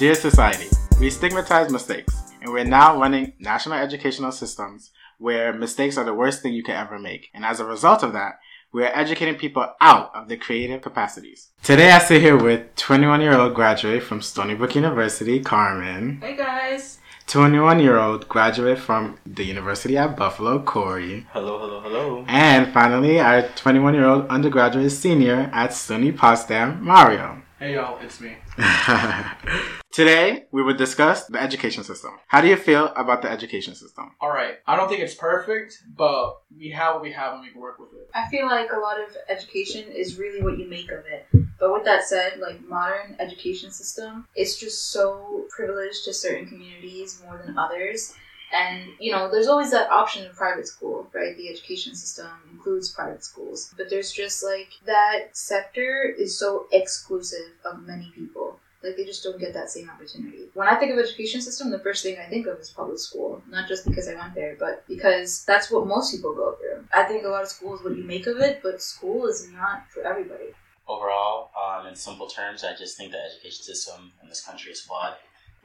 Dear society, we stigmatize mistakes, and we're now running national educational systems where mistakes are the worst thing you can ever make. And as a result of that, we are educating people out of their creative capacities. Today I sit here with 21 year old graduate from Stony Brook University, Carmen. Hey guys. 21 year old graduate from the University at Buffalo, Corey. Hello, hello, hello. And finally, our 21 year old undergraduate senior at SUNY Potsdam, Mario. Hey y'all, it's me. Today, we will discuss the education system. How do you feel about the education system? Alright, I don't think it's perfect, but we have what we have and we can work with it. I feel like a lot of education is really what you make of it. But with that said, like modern education system, it's just so privileged to certain communities more than others. And you know, there's always that option of private school, right? The education system includes private schools, but there's just like that sector is so exclusive of many people. Like they just don't get that same opportunity. When I think of education system, the first thing I think of is public school. Not just because I went there, but because that's what most people go through. I think a lot of school is what you make of it, but school is not for everybody. Overall, um, in simple terms, I just think the education system in this country is flawed.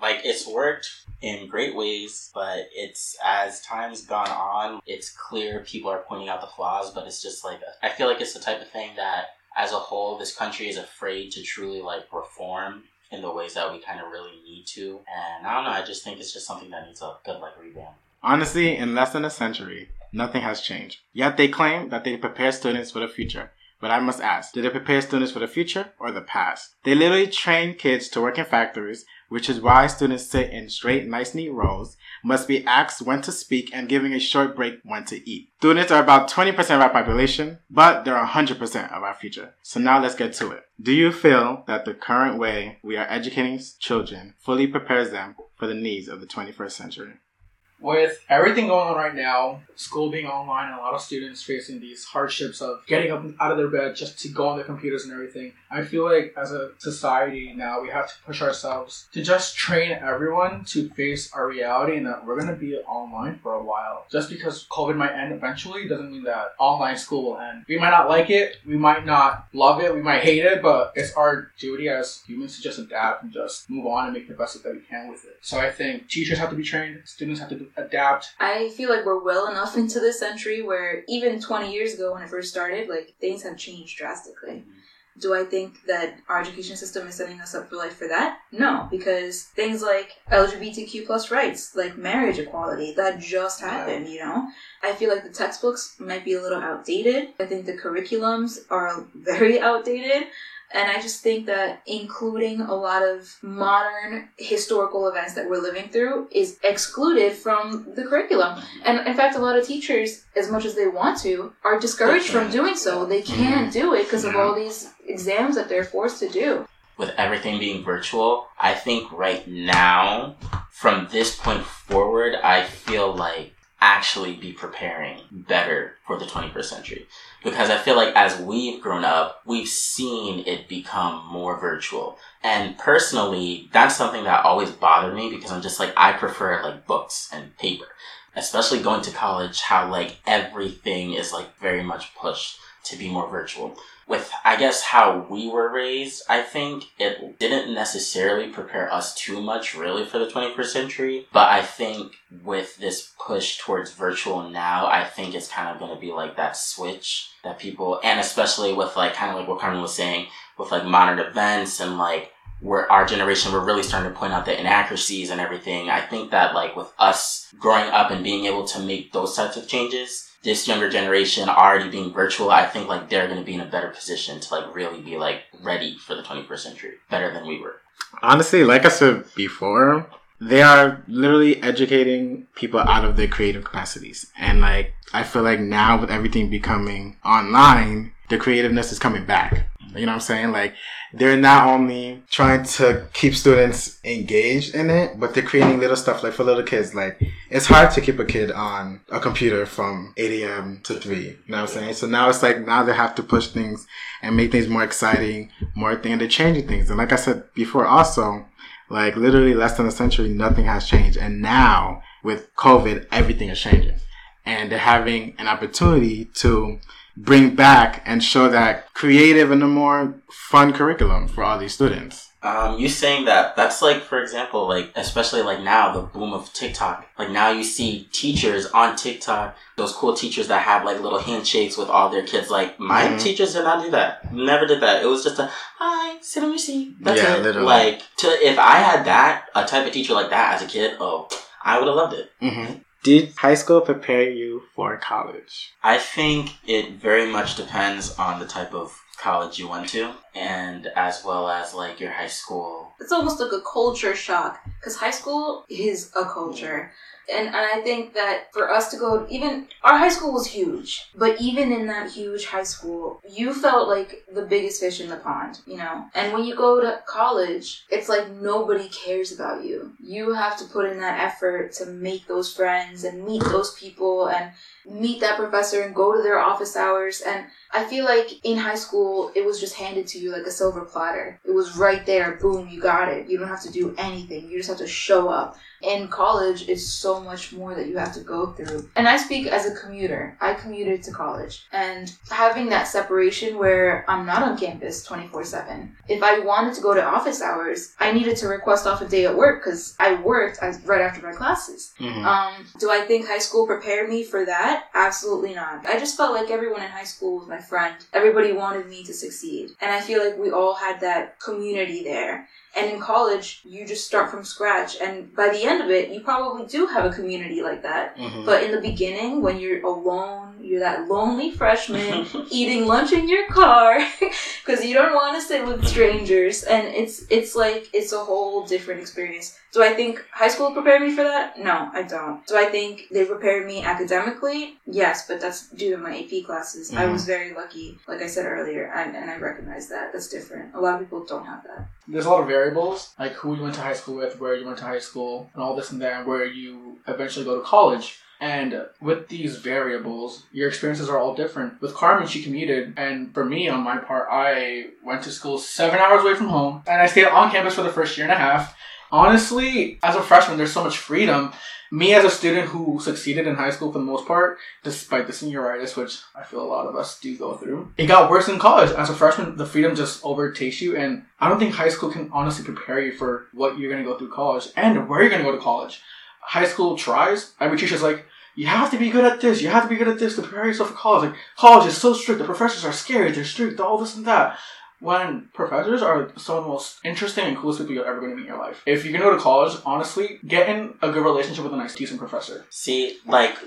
Like it's worked in great ways, but it's as time's gone on, it's clear people are pointing out the flaws. But it's just like I feel like it's the type of thing that, as a whole, this country is afraid to truly like reform in the ways that we kind of really need to. And I don't know, I just think it's just something that needs a good like revamp. Honestly, in less than a century, nothing has changed. Yet they claim that they prepare students for the future. But I must ask, do they prepare students for the future or the past? They literally train kids to work in factories, which is why students sit in straight, nice, neat rows, must be asked when to speak and giving a short break when to eat. Students are about 20% of our population, but they're 100% of our future. So now let's get to it. Do you feel that the current way we are educating children fully prepares them for the needs of the 21st century? With everything going on right now, school being online, and a lot of students facing these hardships of getting up out of their bed just to go on their computers and everything, I feel like as a society now we have to push ourselves to just train everyone to face our reality and that we're going to be online for a while. Just because COVID might end eventually doesn't mean that online school will end. We might not like it, we might not love it, we might hate it, but it's our duty as humans to just adapt and just move on and make the best that we can with it. So I think teachers have to be trained, students have to adapt. I feel like we're well enough into this century where even 20 years ago when it first started, like things have changed drastically. Mm-hmm. Do I think that our education system is setting us up for life for that? No, because things like LGBTQ plus rights, like marriage equality, that just happened, you know? I feel like the textbooks might be a little outdated. I think the curriculums are very outdated. And I just think that including a lot of modern historical events that we're living through is excluded from the curriculum. And in fact, a lot of teachers, as much as they want to, are discouraged from doing so. They mm-hmm. can't do it because of mm-hmm. all these exams that they're forced to do. With everything being virtual, I think right now, from this point forward, I feel like actually be preparing better for the 21st century. Because I feel like as we've grown up, we've seen it become more virtual. And personally, that's something that always bothered me because I'm just like, I prefer like books and paper. Especially going to college, how like everything is like very much pushed to be more virtual with I guess how we were raised, I think it didn't necessarily prepare us too much really for the 21st century. But I think with this push towards virtual now, I think it's kind of going to be like that switch that people, and especially with like kind of like what Carmen was saying, with like modern events and like where our generation we're really starting to point out the inaccuracies and everything. I think that like with us growing up and being able to make those types of changes, this younger generation already being virtual, I think like they're going to be in a better position to like really be like ready for the 21st century better than we were. Honestly, like I said before, they are literally educating people out of their creative capacities. And like, I feel like now with everything becoming online, the creativeness is coming back. You know what I'm saying? Like, they're not only trying to keep students engaged in it, but they're creating little stuff like for little kids. Like, it's hard to keep a kid on a computer from 8 a.m. to 3. You know what I'm saying? So now it's like, now they have to push things and make things more exciting, more thing, and they're changing things. And like I said before, also, like literally less than a century, nothing has changed. And now with COVID, everything is changing. And they're having an opportunity to bring back and show that creative and a more fun curriculum for all these students. Um, you saying that that's like, for example, like especially like now the boom of TikTok. Like now you see teachers on TikTok, those cool teachers that have like little handshakes with all their kids. Like my Mhm. teachers did not do that. Never did that. It was just a hi, sit on your seat. That's Yeah, it. literally. Like to if I had that a type of teacher like that as a kid, oh, I would have loved it. hmm Did high school prepare you for college? I think it very much depends on the type of college you went to and as well as like your high school. It's almost like a culture shock because high school is a culture. And, and i think that for us to go even our high school was huge but even in that huge high school you felt like the biggest fish in the pond you know? And when you go to college it's like nobody cares about you. You have to put in that effort to make those friends and meet those people and meet that professor and go to their office hours. And I feel like in high school, it was just handed to you like a silver platter. It was right there, boom, you got it. You don't have to do anything. You just have to show up. In college, it's so much more that you have to go through. And I speak as a commuter. I commuted to college. And having that separation where I'm not on campus 24 7. If I wanted to go to office hours, I needed to request off a day at work because I worked as, right after my classes. Mhm. Um, do I think high school prepared me for that? Absolutely not. I just felt like everyone in high school was my friend. Everybody wanted me to succeed. And I feel like we all had that community there. And in college, you just start from scratch. And by the end of it, you probably do have a community like that. Mhm. But in the beginning, when you're alone, you're that lonely freshman eating lunch in your car because you don't want to sit with strangers, and it's it's like it's a whole different experience. Do I think high school prepared me for that? No, I don't. Do I think they prepared me academically? Yes, but that's due to my AP classes. I Mhm. was very lucky, like I said earlier, and, and I recognize that. That's different. A lot of people don't have that. There's a lot of variables, like who you went to high school with, where you went to high school, and all this and that, and where you eventually go to college. And with these variables, your experiences are all different. With Carmen, she commuted, and for me, on my part, I went to school seven hours away from home, and I stayed on campus for the first year and a half. Honestly, as a freshman, there's so much freedom. Me, as a student who succeeded in high school for the most part, despite the senioritis, which I feel a lot of us do go through, it got worse in college. As a freshman, the freedom just overtakes you, and I don't think high school can honestly prepare you for what you're going to go through college and where you're going to go to college. High school tries. Every teacher's like, you have to be good at this. You have to be good at this to prepare yourself for college. Like college is so strict. The professors are scary. They're strict. All this and that. When professors are some of the most interesting and coolest people you're ever going to meet in your life. If you're going to go to college, honestly, get in a good relationship with a nice, decent professor. See, like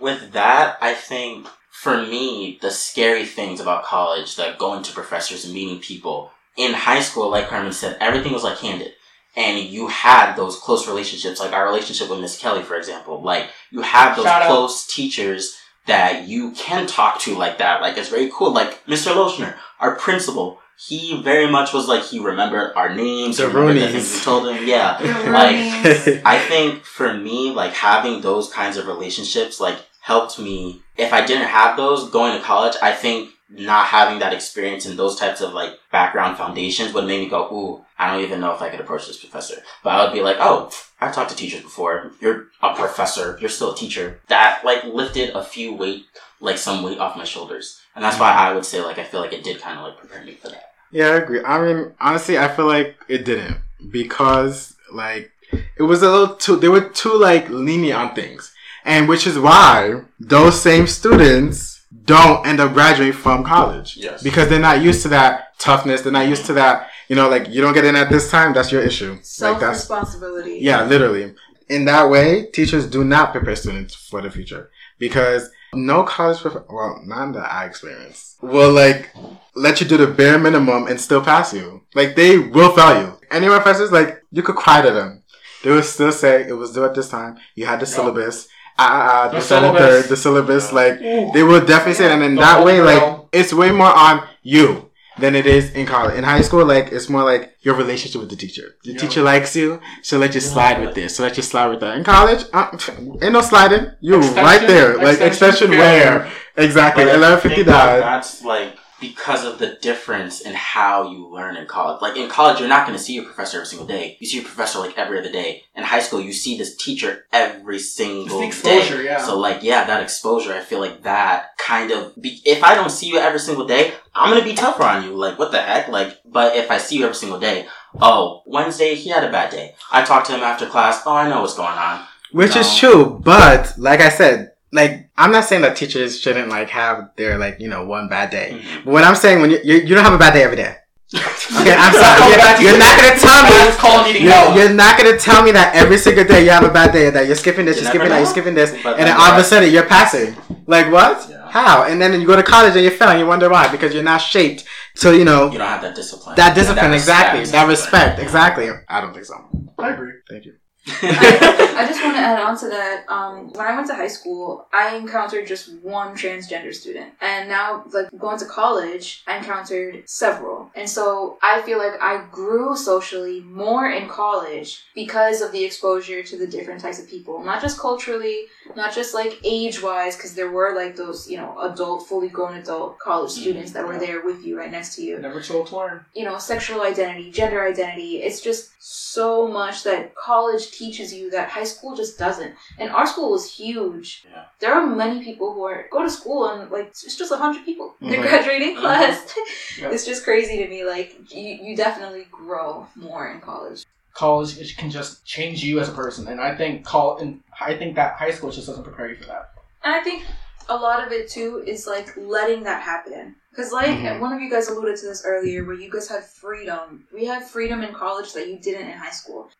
with that, I think for me, the scary things about college, that going to professors and meeting people in high school, like Carmen said, everything was like handed. And you had those close relationships, like our relationship with Miss Kelly, for example. Like you have those Shout out. close teachers that you can talk to like that. Like it's very cool. Like Mr. Lochner, our principal, he very much was like he remembered our names, The he remembered the Roonies. things we told him. Yeah, The like I think for me, like having those kinds of relationships, like helped me. If I didn't have those going to college, I think not having that experience and those types of like background foundations would make me go, ooh, I don't even know if I could approach this professor. But I would be like, oh, I've talked to teachers before. You're a professor. You're still a teacher. That like lifted a few weight, like some weight off my shoulders. And that's why I would say like I feel like it did kind of like prepare me for that. Yeah, I agree. I mean, honestly, I feel like it didn't because like it was a little too. They were too like lenient on things, and which is why those same students don't end up graduating from college. Yes. because they're not used to that toughness. They're not used to that. You know, like you don't get in at this time. That's your issue. Like Self that's responsibility. yeah, literally. In that way, teachers do not prepare students for the future because no college, prof- well, not that I experienced, will like let you do the bare minimum and still pass you. Like they will fail you. Any professors, like you could cry to them, they will still say it was due at this time. You had the syllabus. Ah, The the second, syllabus. the syllabus. Like Ooh. they will definitely say that, and in The that whole way, like world. it's way more on you than it is in college. In high school, like it's more like your relationship with the teacher. The Yeah. teacher likes you, she'll let you slide with this, she'll let you slide with that. In college, uh, ain't no sliding. You Extension- right there, like extension extension where exactly But eleven fifty think that nine. That's like because of the difference in how you learn in college. Like in college, you're not going to see your professor every single day. You see your professor like every other day. In high school, you see this teacher every single exposure, day. yeah. So like, yeah, that exposure. I feel like that kind of. Be- if I don't see you every single day, I'm gonna be tougher on you. Like, what the heck? Like, but if I see you every single day, oh, Wednesday, he had a bad day. I talked to him after class. Oh, I know what's going on. Which is true, but like I said, like I'm not saying that teachers shouldn't like have their like you know one bad day. Mhm. But what I'm saying when you you, you don't have a bad day every day. Okay, I'm sorry. You're, you're not gonna tell me. It's called needing You're, you're not gonna tell me that every single day you have a bad day, that you're skipping this, You you're never skipping that, you're skipping this, But and then then all of a sudden you're passing. Like what? Yeah. How? And then you go to college and you fail and you wonder why because you're not shaped to you know You don't have that discipline. that discipline exactly, respect. that respect exactly. I don't think so. I agree. Thank you. I just want to add on to that. Um, when I went to high school, I encountered just one transgender student, and now, like going to college, I encountered several. And so I feel like I grew socially more in college because of the exposure to the different types of people, not just culturally, not just like age wise, because there were like those, you know, adult, fully grown adult college students that were there with you, right next to you Never told to learn. you know, sexual identity, gender identity. It's just so much that college teaches you that high school just doesn't. And our school was huge. Yeah. There are many people who are go to school and like it's just a hundred people in their Mhm. graduating Mhm. class. Yeah. It's just crazy to me. Like you, you definitely grow more in college. College it can just change you as a person, and I think call and I think that high school just doesn't prepare you for that. And I think a lot of it too is like letting that happen. Because like Mhm. one of you guys alluded to this earlier, where you guys had freedom. We had freedom in college that you didn't in high school.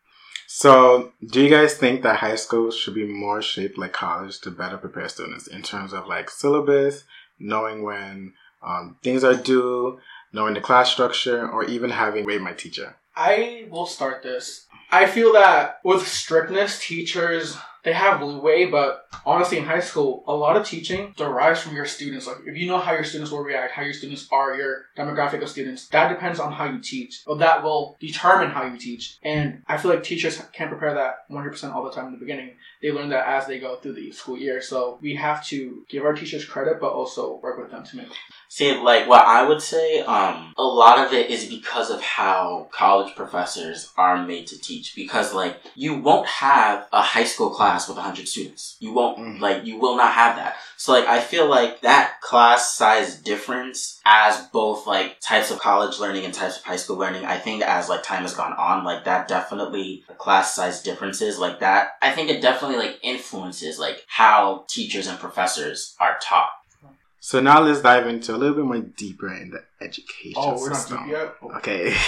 So, do you guys think that high school should be more shaped like college to better prepare students in terms of like syllabus, knowing when um, things are due, knowing the class structure, or even having rate my teacher? I will start this. I feel that with strictness, teachers they have leeway, but honestly, in high school, a lot of teaching derives from your students. Like, if you know how your students will react, how your students are, your demographic of students, that depends on how you teach. Well, that will determine how you teach. And I feel like teachers can't prepare that 100% all the time in the beginning. They learn that as they go through the school year. So we have to give our teachers credit, but also work with them to make. See, like what I would say, um, a lot of it is because of how college professors are made to teach. Because like you won't have a high school class with hundred students. You won't Mm. like you will not have that. So like I feel like that class size difference as both like types of college learning and types of high school learning, I think as like time has gone on, like that definitely class size differences like that. I think it definitely like influences like how teachers and professors are taught. So now let's dive into a little bit more deeper in the education Oh, we're not system. deep yet? Okay.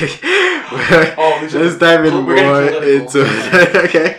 Oh, let's dive in more into it. okay.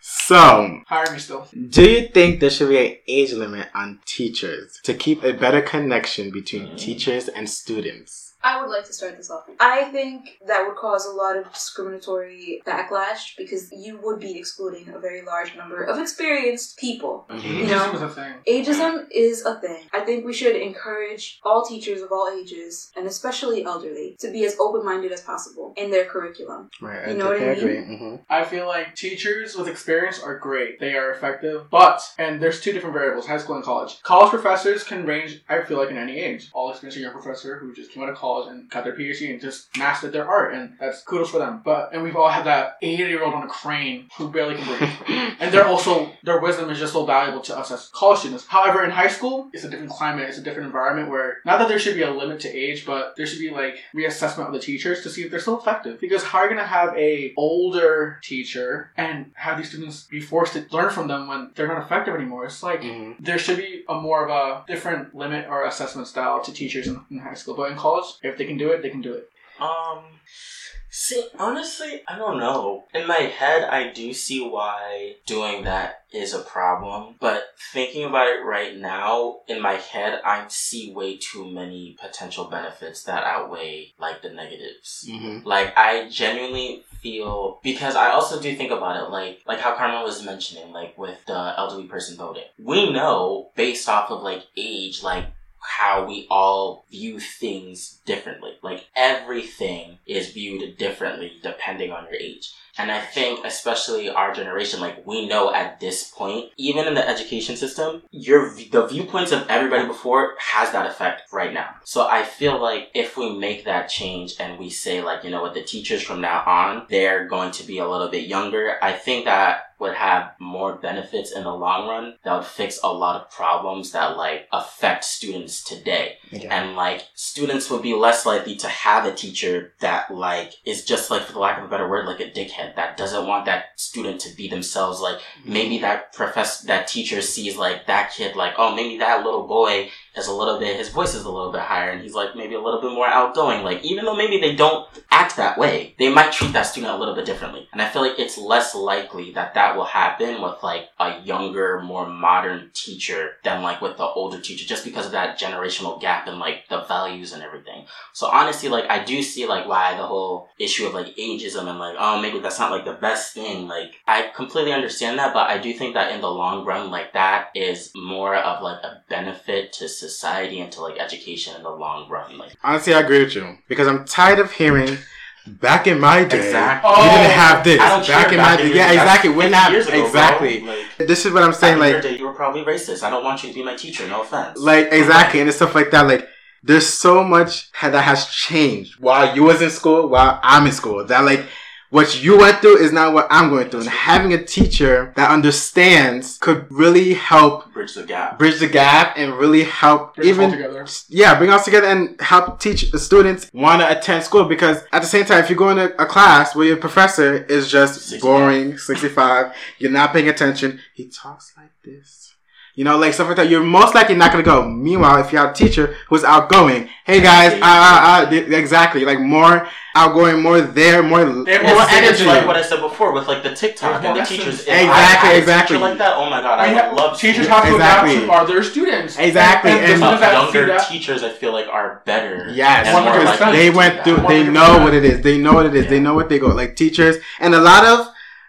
So, Hire me still. do you think there should be an age limit on teachers to keep a better connection between Mm. teachers and students? I would like to start this off. I think that would cause a lot of discriminatory backlash because you would be excluding a very large number of experienced people. Mhm. know- Ageism was a thing. Ageism is a thing. I think we should encourage all teachers of all ages, and especially elderly, to be as open minded as possible in their curriculum. Right. You know what I agree. mean? hmm I feel like teachers with experience are great. They are effective. But, and there's two different variables, high school and college. College professors can range, I feel like, in any age. All experienced young professor who just came out of college and got their PhD and just mastered their art, and that's kudos for them. But, and we've all had that 80 year old on a crane who barely can breathe. And they're also, their wisdom is just so valuable to us as college students. However, in high school, it's a different climate, it's a different environment where, not that there should be a limit to age, but there should be like reassessment of the teachers to see if they're still effective. Because how are you going to have a older teacher and have these students be forced to learn from them when they're not effective anymore? It's like, hmm there should be a more of a different limit or assessment style to teachers in, in high school. But in college, if they can do it, they can do it. Um, see, honestly, I don't know. In my head, I do see why doing that is a problem, but thinking about it right now, in my head, I see way too many potential benefits that outweigh like the negatives. hmm Like I genuinely feel because I also do think about it like like how Carmen was mentioning like with the elderly person voting. We know based off of like age like how we all view things differently. Like everything is viewed differently depending on your age. And I think especially our generation like we know at this point even in the education system your the viewpoints of everybody before has that effect right now. So I feel like if we make that change and we say like, you know what, the teachers from now on, they're going to be a little bit younger. I think that would have more benefits in the long run that would fix a lot of problems that like affect students today. And like students would be less likely to have a teacher that like is just like for the lack of a better word, like a dickhead that doesn't want that student to be themselves. Like maybe that professor, that teacher sees like that kid like, oh, maybe that little boy is a little bit, his voice is a little bit higher and he's like maybe a little bit more outgoing. Like even though maybe they don't act that way, they might treat that student a little bit differently. And I feel like it's less likely that that will happen with like a younger, more modern teacher than like with the older teacher just because of that generational gap and like the values and everything. So honestly, like I do see like why the whole issue of like ageism and like, oh, maybe that's not like the best thing. Like I completely understand that, but I do think that in the long run, like that is more of like a benefit to society and to like education in the long run. Like Honestly, I agree with you because I'm tired of hearing. Back in my day, Exactly. we didn't oh, have this. I don't Back care in back my day, yeah, exactly. That's We're not years ago, exactly. Like, This is what I'm saying. back in your Like, day, you were probably racist. I don't want you to be my teacher. No offense. like exactly, and it's stuff like that. Like, there's so much that has changed while you was in school, while I'm in school. That like, what you went through is not what I'm going through. And having a teacher that understands could really help bridge the gap. bridge the gap and really help Bring us all even together. yeah, bring us together and help teach the students want to attend school because at the same time, if you go in a, a class where your professor is just 65. boring, 65, you're not paying attention, he talks like this. You know, like stuff like that. You're most likely not going to go. Meanwhile, if you have a teacher who's outgoing, hey guys, uh, uh, uh, exactly, like more outgoing, more there, more, more more It's, it's energy. like what I said before with like the TikTok There's and the teachers. lessons. If I Exactly, exactly. teacher like that. Oh my god, I I have- love teachers school. have to adapt to are their students. Exactly, And, and, and- the students that see younger teachers, I feel like are better. Yes, and more they went through. They know what it is. They know what it is. They know what they go like teachers, and a lot of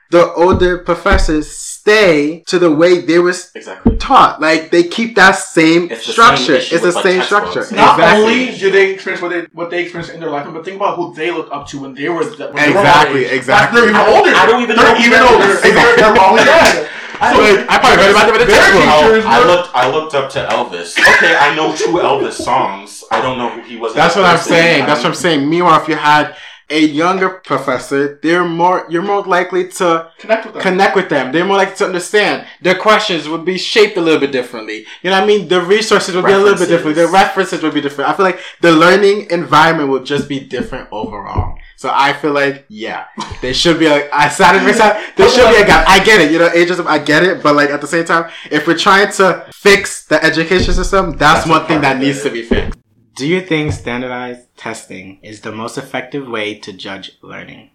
the older professors stay to the way they were Exactly. taught. Like they keep that same It's the structure. same issue it's the like, same textbooks. structure. Not exactly. only do they experience what they what they experienced in their life, but think about who they looked up to when they were the, when they were Exactly, exactly. They're even older. I don't even they're know who even that older. is. They're, they're probably dead. So, like, I probably heard about them in the textbook. teachers I looked. I looked up to Elvis. Okay, I know two Elvis songs. I don't know who he was. That's what I'm person. saying. That's I what I'm saying. Meanwhile, if you had a younger professor, they're more you're more likely to Connect with them. connect with them. They're more likely to understand. Their questions would be shaped a little bit differently. You know what I mean? The resources would be a little bit different. The References. would be different. I feel like the learning environment will just be different overall. So I feel like, yeah, there should be a, I sounded very sad. There should be a gap. I get it. You know, ageism, I get it. But like at the same time, if we're trying to fix the education system, that's, That's one thing that needs to be fixed. Do you think standardized testing is the most effective way to judge learning?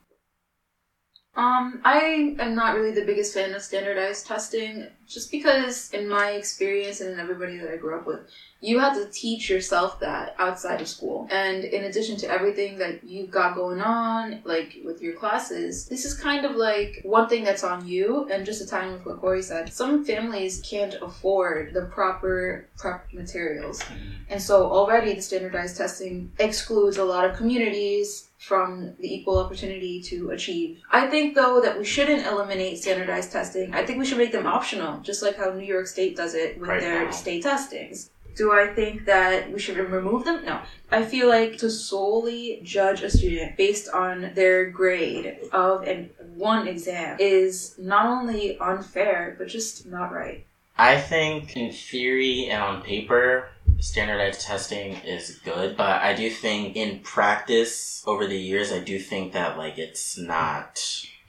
Um, I am not really the biggest fan of standardized testing, just because, in my experience and in everybody that I grew up with, you have to teach yourself that outside of school. And in addition to everything that you've got going on, like with your classes, this is kind of like one thing that's on you. And just to tie in with what Corey said, some families can't afford the proper prep materials. And so already the standardized testing excludes a lot of communities from the equal opportunity to achieve. I think though that we shouldn't eliminate standardized testing. I think we should make them optional, just like how New York State does it with Right their now. state testings. Do I think that we should remove them? No. I feel like to solely judge a student based on their grade of an one exam is not only unfair but just not right. I think in theory and on paper, standardized testing is good, but I do think in practice over the years, I do think that like it's not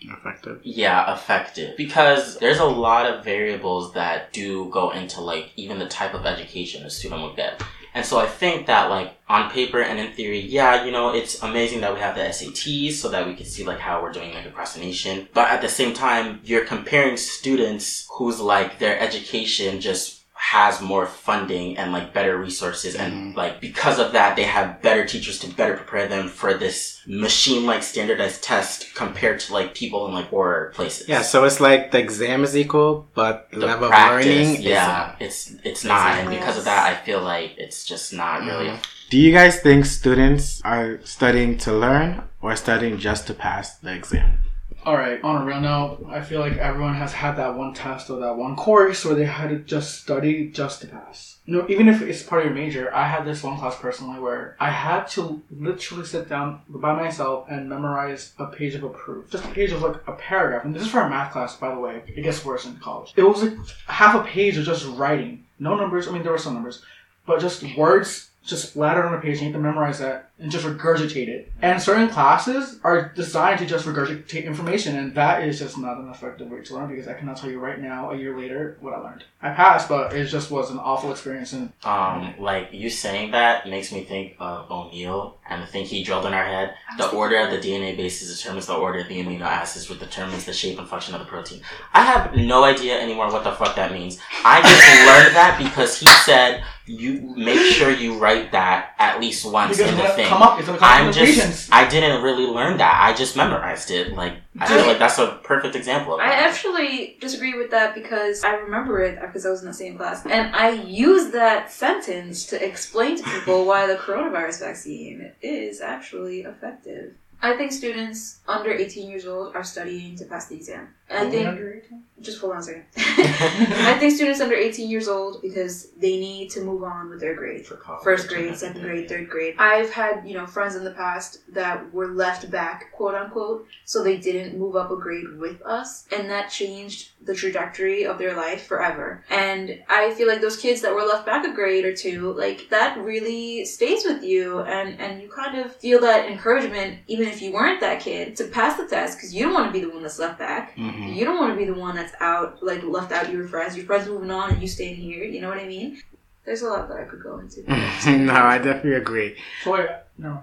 Effective. yeah effective. Because there's a lot of variables that do go into like even the type of education a student will get. And so i think that like on paper and in theory yeah you know it's amazing that we have the sats so that we can see like how we're doing like across the nation but at the same time you're comparing students whose like their education just has more funding and like better resources and like because of that they have better teachers to better prepare them for this machine like standardized test compared to like people in like poorer places Yeah, so it's like the exam is equal, but the, the level practice of learning yeah it's it's not. And because of that i feel like it's just not really Mhm. Do you guys think students are studying to learn or studying just to pass the exam? All right. On a real note, I feel like everyone has had that one test or that one course where they had to just study just to pass. You know, even if it's part of your major, I had this one class personally where I had to literally sit down by myself and memorize a page of a proof, just a page of like a paragraph. And this is for a math class, by the way. It gets worse in college. It was like half a page of just writing, no numbers. I mean, there were some numbers, but just words just splattered on a page. You have to memorize that and just regurgitate it. And certain classes are designed to just regurgitate information, and that is just not an effective way to learn because I cannot tell you right now, a year later, what I learned. I passed, but it just was an awful experience. And Um, like you saying that makes me think of O'Neill and the thing he drilled in our head. The order of the DNA bases determines the order of the amino acids, which determines the shape and function of the protein. I have no idea anymore what the fuck that means. I just learned that because he said you make sure you write that at least once because in the thing. Come up, it's gonna come I'm up just. I didn't really learn that. I just memorized it. Like, I feel like that's a perfect example of I actually disagree with that because I remember it because I was in the same class. And I used that sentence to explain to people why the coronavirus vaccine is actually effective. I think students under 18 years old are studying to pass the exam. I think, just hold on a second. I think students under 18 years old because they need to move on with their grade. For college First grade, second grade, third grade. I've had, you know, friends in the past that were left back, quote unquote, so they didn't move up a grade with us, and that changed the trajectory of their life forever. And I feel like those kids that were left back a grade or two, like that really stays with you, and and you kind of feel that encouragement, even if you weren't that kid, to pass the test because you don't want to be the one that's left back. Mm-hmm. Mhm. You don't want to be the one that's out, like left out your friends. Your friends moving on and you staying here. You know what I mean? There's a lot that I could go into. no, I definitely agree. So wait, no,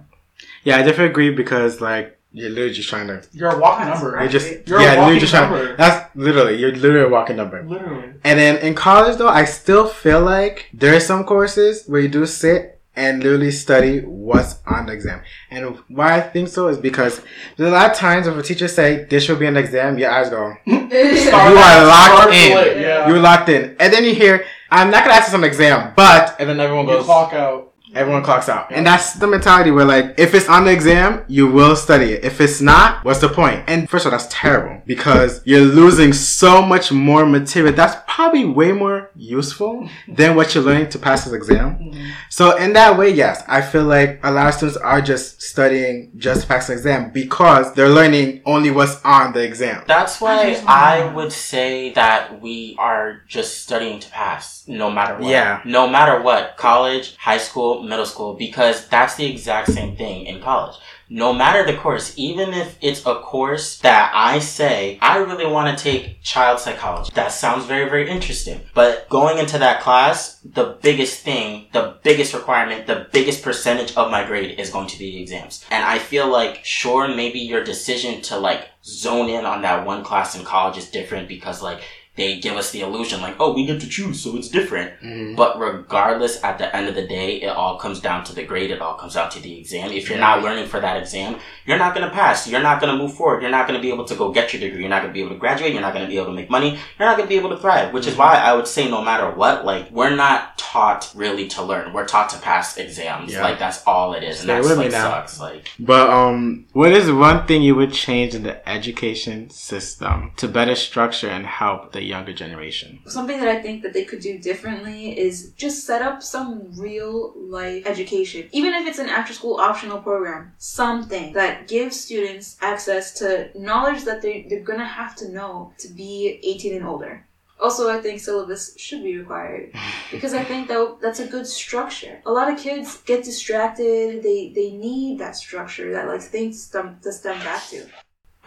Yeah, I definitely agree because like you're literally just trying to. you're a walking That's number. You're just You're yeah, a literally walking just trying. number. That's literally you're literally a walking number. Literally. And then in college though, I still feel like there are some courses where you do sit and literally study what's on the exam. And why I think so is because there's a lot of times if a teacher say this should be an exam, your eyes go, You are locked star in. Yeah. you're locked in. And then you hear, I'm not gonna ask this on the exam, but and then everyone goes You goes clock out. Everyone clocks out. And that's the mentality where like, if it's on the exam, you will study it. If it's not, what's the point? And first of all, that's terrible because you're losing so much more material. That's probably way more useful than what you're learning to pass this exam. Mm-hmm. So in that way, yes, I feel like a lot of students are just studying just to pass the exam because they're learning only what's on the exam. That's why I would say that we are just studying to pass, no matter what. Yeah. No matter what, college, high school, middle school, because that's the exact same thing in college. No matter the course, even if it's a course that I say, I really want to take child psychology. That sounds very, very interesting. But going into that class, the biggest thing, the biggest requirement, the biggest percentage of my grade is going to be exams. And I feel like, sure, maybe your decision to like zone in on that one class in college is different because like they give us the illusion like, oh, we get to choose, so it's different. Mhm. But regardless, at the end of the day, it all comes down to the grade. It all comes down to the exam. If you're not learning for that exam, you're not going to pass. You're not going to move forward. You're not going to be able to go get your degree. You're not going to be able to graduate. You're not going to be able to make money. You're not going to be able to thrive, which is why I would say no matter what, like, we're not taught really to learn. We're taught to pass exams. Yeah. Like, that's all it is. And Stay that's, like, sucks. Like, But um, what is one thing you would change in the education system to better structure and help the younger generation? Something that I think that they could do differently is just set up some real life education. Even if it's an after school optional program, something that gives students access to knowledge that they, they're gonna have to know to be 18 and older. Also, I think syllabus should be required because I think that that's a good structure. A lot of kids get distracted. They they need that structure, that like thing to stem, to stem back to.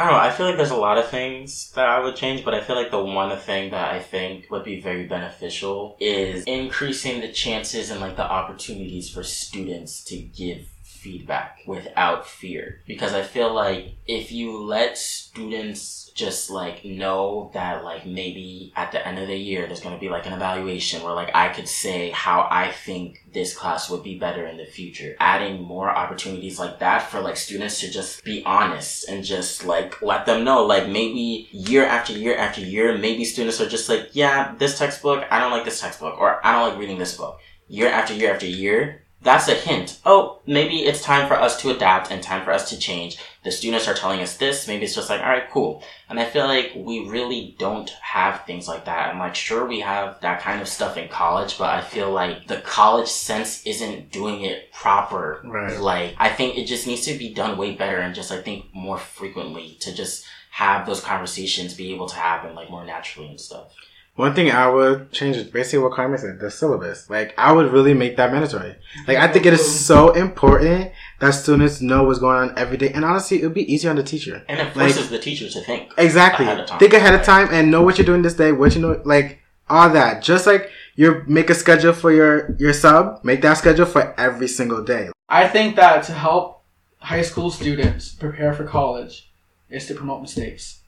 I don't know. I feel like there's a lot of things that I would change, but I feel like the one thing that I think would be very beneficial is increasing the chances and like the opportunities for students to give feedback without fear. Because I feel like if you let students just like know that like maybe at the end of the year there's gonna be like an evaluation where like I could say how I think this class would be better in the future. Adding more opportunities like that for like students to just be honest and just like let them know like maybe year after year after year maybe students are just like yeah this textbook I don't like this textbook or I don't like reading this book. Year after year after year that's a hint. Oh, maybe it's time for us to adapt and time for us to change. the students are telling us this. Maybe it's just like, all right, cool. And I feel like we really don't have things like that. I'm like, sure, we have that kind of stuff in college, but I feel like the college sense isn't doing it proper. Right. Like, I think it just needs to be done way better and just, I think, more frequently to just have those conversations be able to happen like more naturally and stuff. One thing I would change is basically what Carmen said, the syllabus. Like, I would really make that mandatory. Like, I think it is so important that students know what's going on every day. And honestly, it would be easier on the teacher. And it forces the teacher to think. Exactly. Ahead of time. Think ahead of time and know what you're doing this day, what you know, like, all that. Just like you make a schedule for your, your sub, make that schedule for every single day. I think that to help high school students prepare for college is to promote mistakes.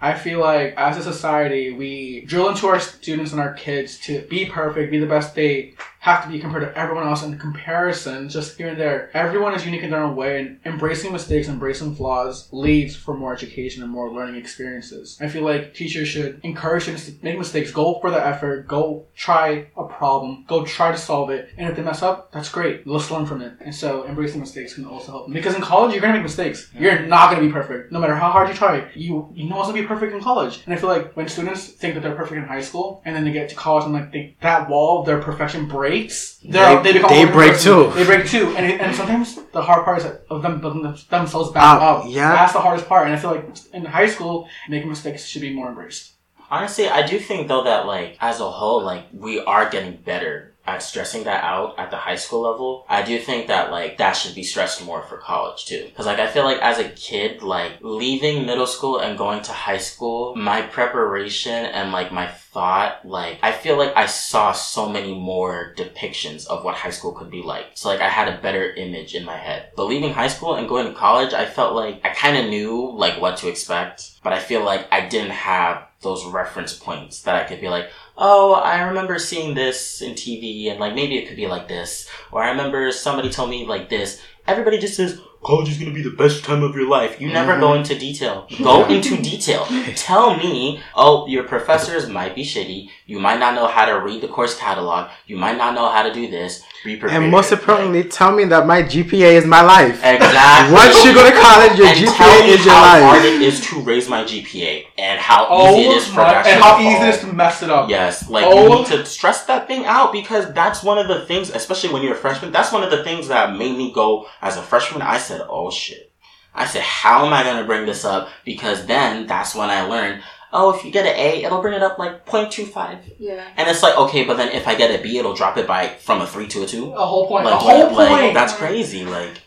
I feel like as a society, we drill into our students and our kids to be perfect, be the best they have to be compared to everyone else. And comparison, just here and there, everyone is unique in their own way, and embracing mistakes, embracing flaws leads for more education and more learning experiences. I feel like teachers should encourage students to make mistakes, go for the effort, go try a problem, go try to solve it, and if they mess up, that's great. Let's learn from it. And so embracing mistakes can also help. Because in college, you're gonna make mistakes. You're not gonna be perfect, no matter how hard you try. You you know what's gonna be perfect in college. And I feel like when students think that they're perfect in high school, and then they get to college and like they, that wall of their perfection breaks, they're, They- they, become they a break person. too. They break too, and it, and sometimes the hard part is that of them building themselves back Uh, up. yeah. that's the hardest part. And I feel like in high school, making mistakes should be more embraced. Honestly, I do think though that like as a whole, like we are getting better at stressing that out at the high school level. I do think that like that should be stressed more for college too. Cause like I feel like as a kid, like leaving middle school and going to high school, my preparation and like my thought, like I feel like I saw so many more depictions of what high school could be like. So like I had a better image in my head. But leaving high school and going to college, I felt like I kind of knew like what to expect, but I feel like I didn't have those reference points that I could be like, oh, I remember seeing this in TV and like maybe it could be like this. Or I remember somebody told me like this. Everybody just says, college is gonna be the best time of your life. You never Mhm. go into detail. Go into detail. Tell me, oh, your professors might be shitty. You might not know how to read the course catalog. You might not know how to do this. Be prepared. And most importantly, tell me that my GPA is my life. exactly. Once you go to college, your and GPA tell me is your how life. hard it is to raise my GPA and how Oh easy it is for my, that and how to easy it is to mess it up. Yes, like Oh. you need to stress that thing out because that's one of the things, especially when you're a freshman, that's one of the things that made me go as a freshman. I said, oh shit. I said, how am I going to bring this up? Because then that's when I learned, oh, if you get an A, it'll bring it up like 0.25. Yeah. And it's like, okay, but then if I get a B, it'll drop it by from a 3 to a 2. A whole point. Like, a whole like, point. that's crazy. Like,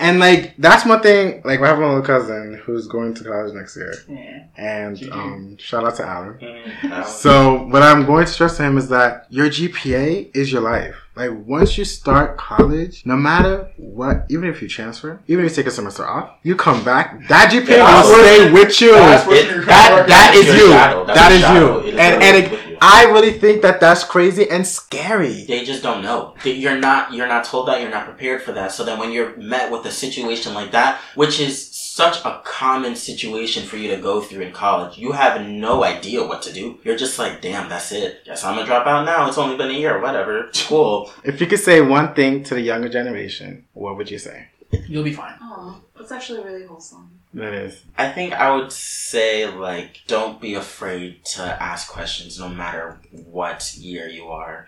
And like that's one thing. Like I have a little cousin who's going to college next year, Yeah. and um, shout out to Alan. mm, So what I'm going to stress to him is that your GPA is your life. Like once you start college, no matter what, even if you transfer, even if you take a semester off, you come back, that GPA Yeah, will stay with you. That's It- you're That that That's you. shadow. That's That your shadow. You. is And and it, you. I really think that that's crazy and scary. they just don't know. You're not you're not told that. You're not prepared for that. So then when you're met with a situation like that, which is such a common situation for you to go through in college, you have no idea what to do. You're just like, damn, that's it. Guess I'm gonna drop out now. It's only been a year. Whatever. Cool. If you could say one thing to the younger generation, what would you say? You'll be fine. Oh, that's actually really wholesome. That is. I think I would say like don't be afraid to ask questions no matter what year you are.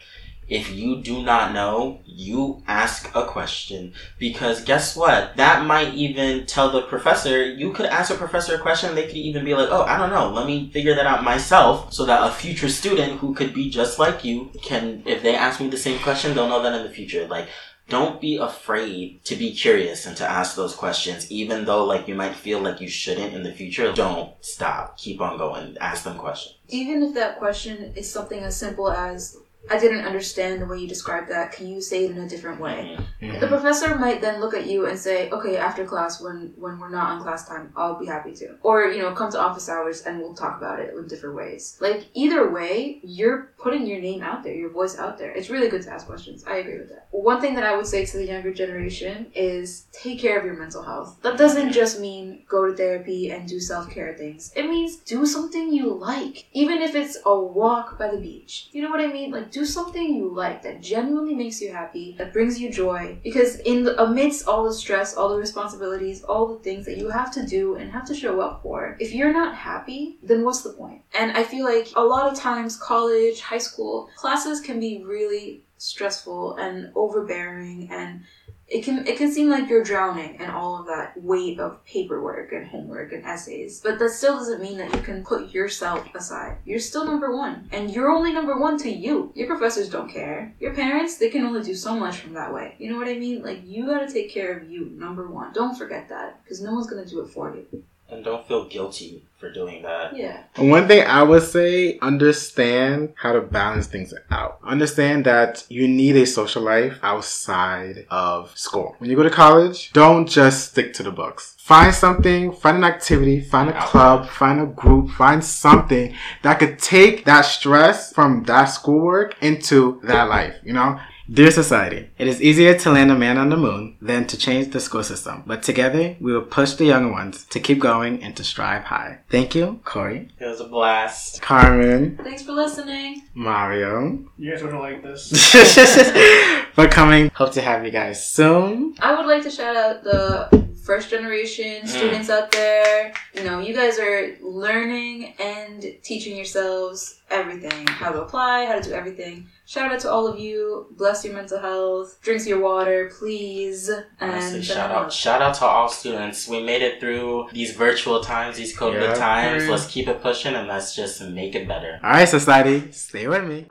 If you do not know, you ask a question because guess what? That might even tell the professor, you could ask a professor a question, they could even be like, "Oh, I don't know. Let me figure that out myself." So that a future student who could be just like you can if they ask me the same question, they'll know that in the future. Like don't be afraid to be curious and to ask those questions, even though like you might feel like you shouldn't in the future. Don't stop. Keep on going. Ask them questions. Even if that question is something as simple as, I didn't understand the way you described that, can you say it in a different way? Mhm. The professor might then look at you and say, okay, after class, when, when we're not on class time, I'll be happy to. Or, you know, come to office hours and we'll talk about it in different ways. Like, either way, you're putting your name out there, your voice out there. It's really good to ask questions. I agree with that. One thing that I would say to the younger generation is take care of your mental health. That doesn't just mean go to therapy and do self care things. It means do something you like. Even if it's a walk by the beach. You know what I mean? Like, Do something you like that genuinely makes you happy, that brings you joy. Because in the, amidst all the stress, all the responsibilities, all the things that you have to do and have to show up for, if you're not happy, then what's the point? And I feel like a lot of times, college, high school classes can be really stressful and overbearing and it can it can seem like you're drowning in all of that weight of paperwork and homework and essays but that still doesn't mean that you can put yourself aside. You're still number one and you're only number one to you. Your professors don't care. Your parents they can only do so much from that way. You know what i mean? Like you gotta take care of you number one. Don't forget that because no one's gonna do it for you And don't feel guilty for doing that. yeah One thing I would say, understand how to balance things out. Understand that you need a social life outside of school. When you go to college, don't just stick to the books. Find something, find an activity, find a club, find a group, find something that could take that stress from that schoolwork into that life, you know? Dear society, it is easier to land a man on the moon than to change the school system, but together we will push the younger ones to keep going and to strive high. Thank you, Corey, It was a blast. Carmen, thanks for listening Mario, You guys wouldn't like this. for coming. Hope to have you guys soon. I would like to shout out the first generation students out there. You know, you guys are learning and teaching yourselves everything how to apply, how to do everything. Shout out to all of you. Bless your mental health. Drinks your water, please. Honestly, And shout uh, out, shout out to all students. We made it through these virtual times, these COVID Yeah. times. Let's keep it pushing and let's just make it better. All right, society, stay with me.